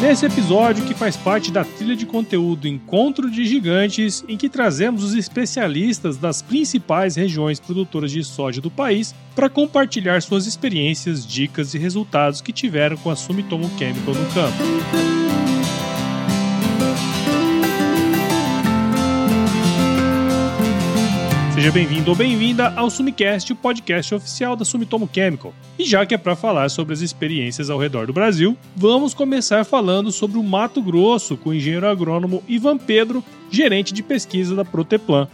Nesse episódio, que faz parte da trilha de conteúdo Encontro de Gigantes, em que trazemos os especialistas das principais regiões produtoras de soja do país para compartilhar suas experiências, dicas e resultados que tiveram com a Sumitomo Chemical no campo. Seja bem-vindo ou bem-vinda ao Sumicast, o podcast oficial da Sumitomo Chemical. E já que é para falar sobre as experiências ao redor do Brasil, vamos começar falando sobre o Mato Grosso com o engenheiro agrônomo Ivan Pedro, gerente de pesquisa da Proteplan.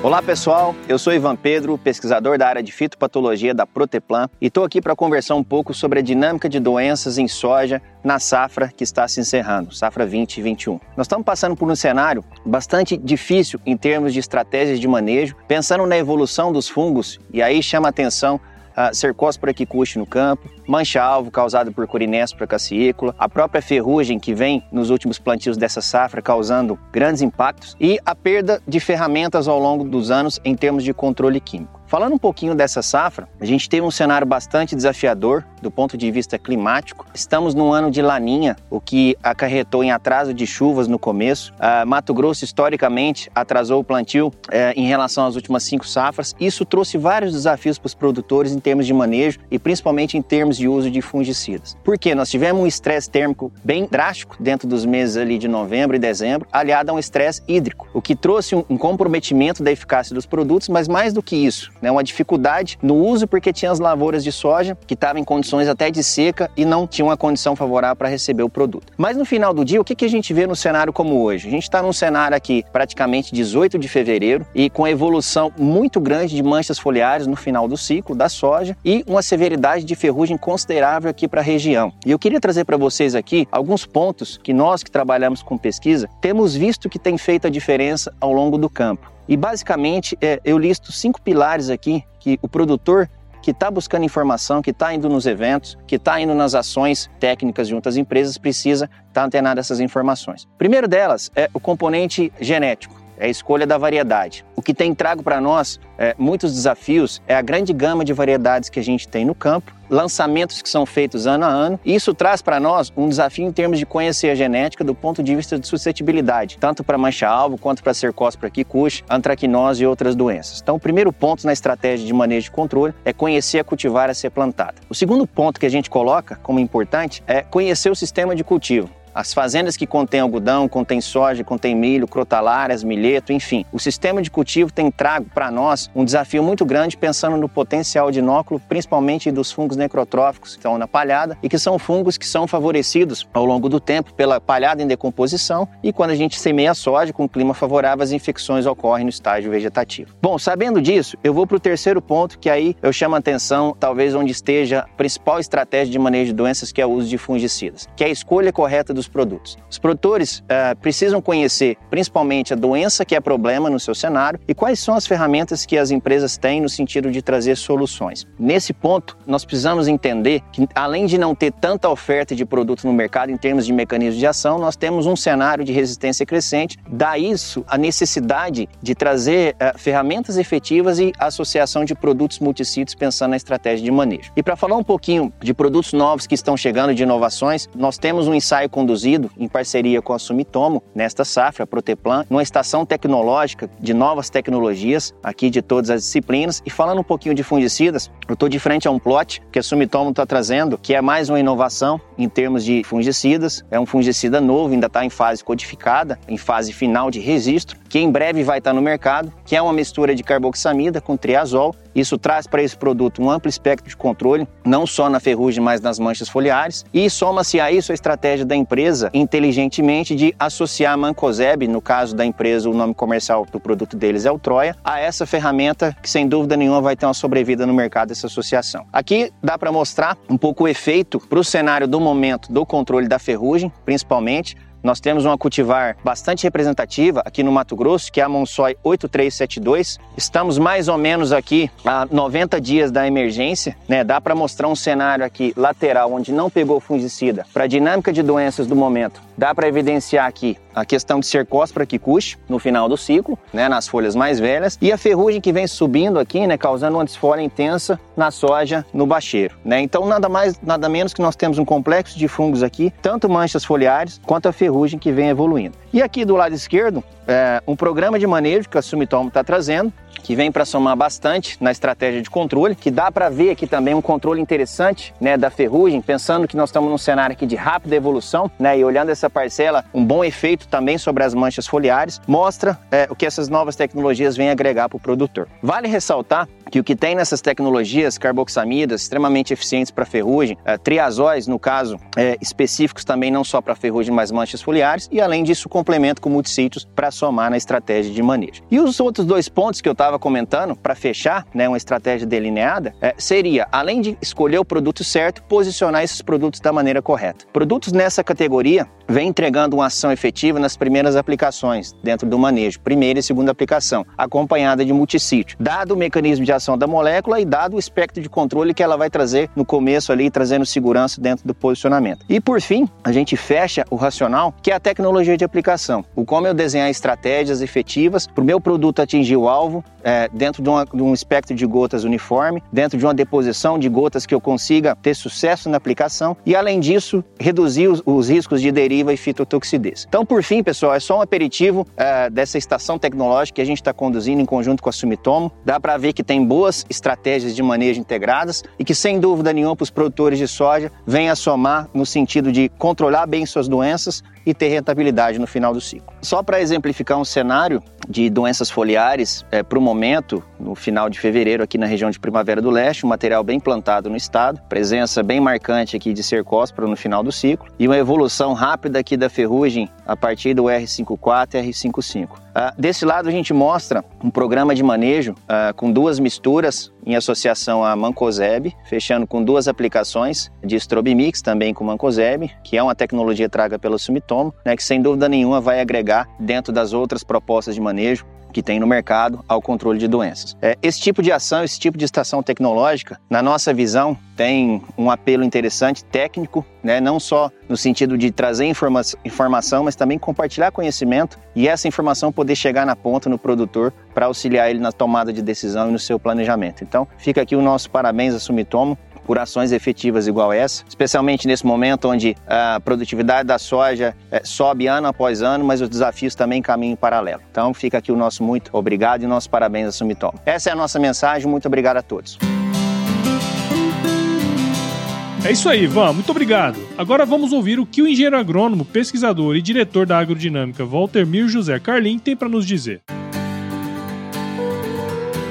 Olá pessoal, eu sou Ivan Pedro, pesquisador da área de fitopatologia da Proteplan e estou aqui para conversar um pouco sobre a dinâmica de doenças em soja na safra que está se encerrando, safra 2021. Nós estamos passando por um cenário bastante difícil em termos de estratégias de manejo, pensando na evolução dos fungos e aí chama atenção a cercóspora equicuste no campo, mancha-alvo causada por corinéspora cassiícola, a própria ferrugem que vem nos últimos plantios dessa safra causando grandes impactos e a perda de ferramentas ao longo dos anos em termos de controle químico. Falando um pouquinho dessa safra, a gente teve um cenário bastante desafiador do ponto de vista climático. Estamos num ano de laninha, o que acarretou em atraso de chuvas no começo. Uh, Mato Grosso, historicamente, atrasou o plantio uh, em relação às últimas cinco safras. Isso trouxe vários desafios para os produtores em termos de manejo e principalmente em termos de uso de fungicidas. Por quê? Nós tivemos um estresse térmico bem drástico dentro dos meses ali de novembro e dezembro, aliado a um estresse hídrico, o que trouxe um comprometimento da eficácia dos produtos, mas mais do que isso, né, uma dificuldade no uso porque tinha as lavouras de soja que estavam em condições até de seca e não tinham uma condição favorável para receber o produto. Mas no final do dia, o que, que a gente vê no cenário como hoje? A gente está num cenário aqui praticamente 18 de fevereiro e com a evolução muito grande de manchas foliares no final do ciclo da soja e uma severidade de ferrugem considerável aqui para a região. E eu queria trazer para vocês aqui alguns pontos que nós que trabalhamos com pesquisa temos visto que tem feito a diferença ao longo do campo. E basicamente é, eu listo cinco pilares aqui que o produtor que está buscando informação, que está indo nos eventos, que está indo nas ações técnicas junto às empresas, precisa estar tá antenado essas informações. Primeiro delas é o componente genético é a escolha da variedade. O que tem trago para nós é, muitos desafios é a grande gama de variedades que a gente tem no campo, lançamentos que são feitos ano a ano, e isso traz para nós um desafio em termos de conhecer a genética do ponto de vista de suscetibilidade, tanto para mancha-alvo quanto para cercóspora quicuxe, antracnose e outras doenças. Então, o primeiro ponto na estratégia de manejo de controle é conhecer a cultivar a ser plantada. O segundo ponto que a gente coloca como importante é conhecer o sistema de cultivo. As fazendas que contêm algodão, contêm soja, contêm milho, crotalárias, milheto, enfim. O sistema de cultivo tem trago para nós um desafio muito grande pensando no potencial de inóculo, principalmente dos fungos necrotróficos que estão na palhada e que são fungos que são favorecidos ao longo do tempo pela palhada em decomposição e quando a gente semeia soja com clima favorável, as infecções ocorrem no estágio vegetativo. Bom, sabendo disso, eu vou para o terceiro ponto que aí eu chamo a atenção, talvez onde esteja a principal estratégia de manejo de doenças, que é o uso de fungicidas, que é a escolha correta dos produtos. Os produtores uh, precisam conhecer principalmente a doença que é problema no seu cenário e quais são as ferramentas que as empresas têm no sentido de trazer soluções. Nesse ponto, nós precisamos entender que, além de não ter tanta oferta de produto no mercado em termos de mecanismos de ação, nós temos um cenário de resistência crescente. Da isso a necessidade de trazer uh, ferramentas efetivas e associação de produtos multissítios pensando na estratégia de manejo. E para falar um pouquinho de produtos novos que estão chegando de inovações, nós temos um ensaio conduzido conduzido em parceria com a Sumitomo nesta safra, Proteplan, numa estação tecnológica de novas tecnologias aqui de todas as disciplinas. E falando um pouquinho de fungicidas, eu estou de frente a um plot que a Sumitomo está trazendo, que é mais uma inovação em termos de fungicidas. É um fungicida novo, ainda está em fase codificada, em fase final de registro, que em breve vai estar tá no mercado, que é uma mistura de carboxamida com triazol. Isso traz para esse produto um amplo espectro de controle, não só na ferrugem, mas nas manchas foliares. E soma-se a isso a estratégia da empresa, inteligentemente, de associar a Mancozeb, no caso da empresa, o nome comercial do produto deles é o Troia, a essa ferramenta que, sem dúvida nenhuma, vai ter uma sobrevida no mercado dessa associação. Aqui dá para mostrar um pouco o efeito para o cenário do momento do controle da ferrugem, principalmente, nós temos uma cultivar bastante representativa aqui no Mato Grosso, que é a Monsói 8372. Estamos mais ou menos aqui a 90 dias da emergência, né? Dá para mostrar um cenário aqui lateral onde não pegou fungicida para a dinâmica de doenças do momento. Dá para evidenciar aqui a questão de cercóspora que custe no final do ciclo, né, nas folhas mais velhas, e a ferrugem que vem subindo aqui, né, causando uma desfolha intensa na soja no bacheiro, né? Então nada mais, nada menos que nós temos um complexo de fungos aqui, tanto manchas foliares quanto a ferrugem que vem evoluindo. E aqui do lado esquerdo, é, um programa de manejo que a Sumitomo está trazendo, que vem para somar bastante na estratégia de controle, que dá para ver aqui também um controle interessante né, da ferrugem, pensando que nós estamos num cenário aqui de rápida evolução, né, e olhando essa parcela, um bom efeito também sobre as manchas foliares, mostra é, o que essas novas tecnologias vêm agregar para o produtor. Vale ressaltar que o que tem nessas tecnologias carboxamidas extremamente eficientes para ferrugem, é, triazóis, no caso, é, específicos também não só para ferrugem, mas manchas foliares, e além disso, complemento com multicítios para somar na estratégia de manejo. E os outros dois pontos que eu estava comentando, para fechar né, uma estratégia delineada, é, seria, além de escolher o produto certo, posicionar esses produtos da maneira correta. Produtos nessa categoria vem entregando uma ação efetiva nas primeiras aplicações, dentro do manejo, primeira e segunda aplicação, acompanhada de multissítio. Dado o mecanismo de ação da molécula e dado o espectro de controle que ela vai trazer no começo ali, trazendo segurança dentro do posicionamento. E por fim, a gente fecha o racional, que é a tecnologia de aplicação. O como eu desenhar estratégias efetivas para o meu produto atingir o alvo é, dentro de, uma, de um espectro de gotas uniforme, dentro de uma deposição de gotas que eu consiga ter sucesso na aplicação e, além disso, reduzir os, os riscos de deriva e fitotoxidez. Então, por fim, pessoal, é só um aperitivo é, dessa estação tecnológica que a gente está conduzindo em conjunto com a Sumitomo. Dá para ver que tem boas estratégias de manejo integradas e que, sem dúvida nenhuma, para os produtores de soja, vem a somar no sentido de controlar bem suas doenças e ter rentabilidade no final do ciclo. Só para exemplificar um cenário de doenças foliares, é, para o momento, no final de fevereiro, aqui na região de Primavera do Leste, um material bem plantado no estado, presença bem marcante aqui de cercóspora no final do ciclo e uma evolução rápida aqui da ferrugem a partir do R54 e R55. Uh, desse lado a gente mostra um programa de manejo uh, com duas misturas em associação a Mancozeb, fechando com duas aplicações de Strobimix também com Mancozeb, que é uma tecnologia traga pelo Sumitomo, né, que sem dúvida nenhuma vai agregar dentro das outras propostas de manejo que tem no mercado ao controle de doenças. É, esse tipo de ação, esse tipo de estação tecnológica, na nossa visão, tem um apelo interessante técnico, né, não só no sentido de trazer informa informação, mas também compartilhar conhecimento e essa informação poder chegar na ponta no produtor para auxiliar ele na tomada de decisão e no seu planejamento. Então, fica aqui o nosso parabéns a Sumitomo por ações efetivas igual essa, especialmente nesse momento onde a produtividade da soja é, sobe ano após ano, mas os desafios também caminham em paralelo. Então fica aqui o nosso muito obrigado e nosso parabéns a Sumitomo. Essa é a nossa mensagem, muito obrigado a todos. É isso aí, Ivan, muito obrigado. Agora vamos ouvir o que o engenheiro agrônomo, pesquisador e diretor da agrodinâmica Walter Mir José Carlim tem para nos dizer.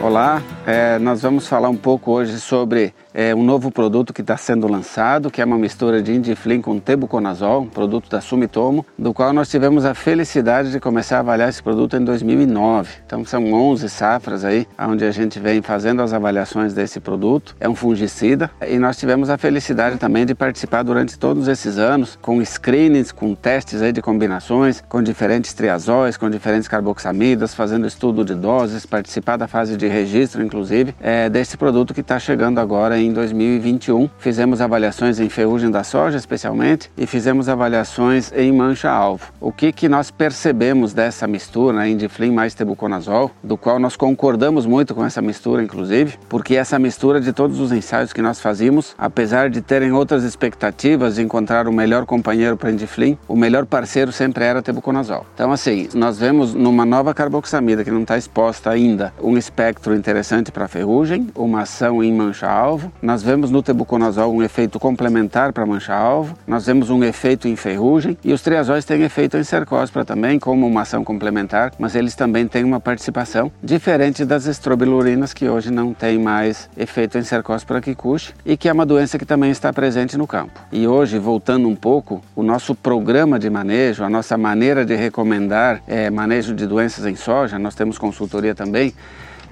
Olá, é, nós vamos falar um pouco hoje sobre é, um novo produto que está sendo lançado, que é uma mistura de Indiflin com Tebuconazol, um produto da Sumitomo, do qual nós tivemos a felicidade de começar a avaliar esse produto em 2009. Então são 11 safras aí, onde a gente vem fazendo as avaliações desse produto. É um fungicida e nós tivemos a felicidade também de participar durante todos esses anos com screenings, com testes aí de combinações, com diferentes triazóis, com diferentes carboxamidas, fazendo estudo de doses, participar da fase de registro, inclusive, é, desse produto que está chegando agora em em 2021. Fizemos avaliações em ferrugem da soja, especialmente, e fizemos avaliações em mancha-alvo. O que, que nós percebemos dessa mistura, né, Indiflim mais tebuconazol, do qual nós concordamos muito com essa mistura, inclusive, porque essa mistura de todos os ensaios que nós fazíamos, apesar de terem outras expectativas de encontrar o melhor companheiro para Indiflim, o melhor parceiro sempre era tebuconazol. Então, assim, nós vemos numa nova carboxamida que não está exposta ainda um espectro interessante para ferrugem, uma ação em mancha-alvo, nós vemos no tebuconazol um efeito complementar para mancha-alvo, nós vemos um efeito em ferrugem. E os triazóis têm efeito em cercóspora também, como uma ação complementar, mas eles também têm uma participação diferente das estrobilurinas que hoje não tem mais efeito em cercóspora kikuchi e que é uma doença que também está presente no campo. E hoje, voltando um pouco, o nosso programa de manejo, a nossa maneira de recomendar é, manejo de doenças em soja, nós temos consultoria também,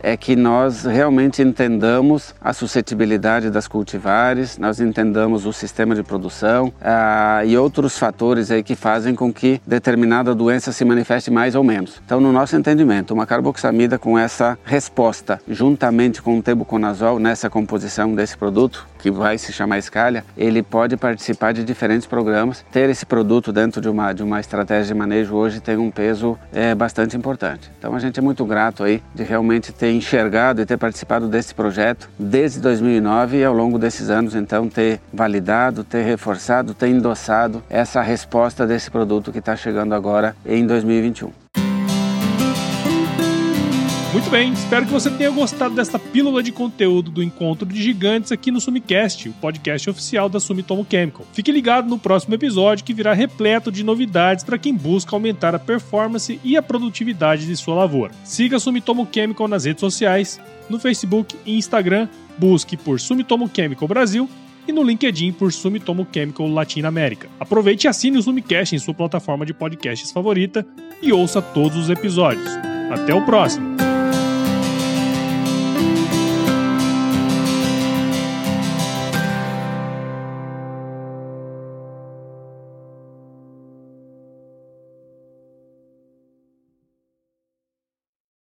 é que nós realmente entendamos a suscetibilidade das cultivares, nós entendamos o sistema de produção ah, e outros fatores aí que fazem com que determinada doença se manifeste mais ou menos. Então, no nosso entendimento, uma carboxamida com essa resposta, juntamente com o tebuconazol nessa composição desse produto, que vai se chamar Escalha, ele pode participar de diferentes programas. Ter esse produto dentro de uma, de uma estratégia de manejo hoje tem um peso é, bastante importante. Então a gente é muito grato aí de realmente ter enxergado e ter participado desse projeto desde 2009 e ao longo desses anos então ter validado, ter reforçado, ter endossado essa resposta desse produto que está chegando agora em 2021. Muito bem, espero que você tenha gostado dessa pílula de conteúdo do Encontro de Gigantes aqui no Sumicast, o podcast oficial da Sumitomo Chemical. Fique ligado no próximo episódio que virá repleto de novidades para quem busca aumentar a performance e a produtividade de sua lavoura. Siga a Sumitomo Chemical nas redes sociais, no Facebook e Instagram, busque por Sumitomo Chemical Brasil e no LinkedIn por Sumitomo Chemical Latinoamérica. Aproveite e assine o Sumicast em sua plataforma de podcasts favorita e ouça todos os episódios. Até o próximo!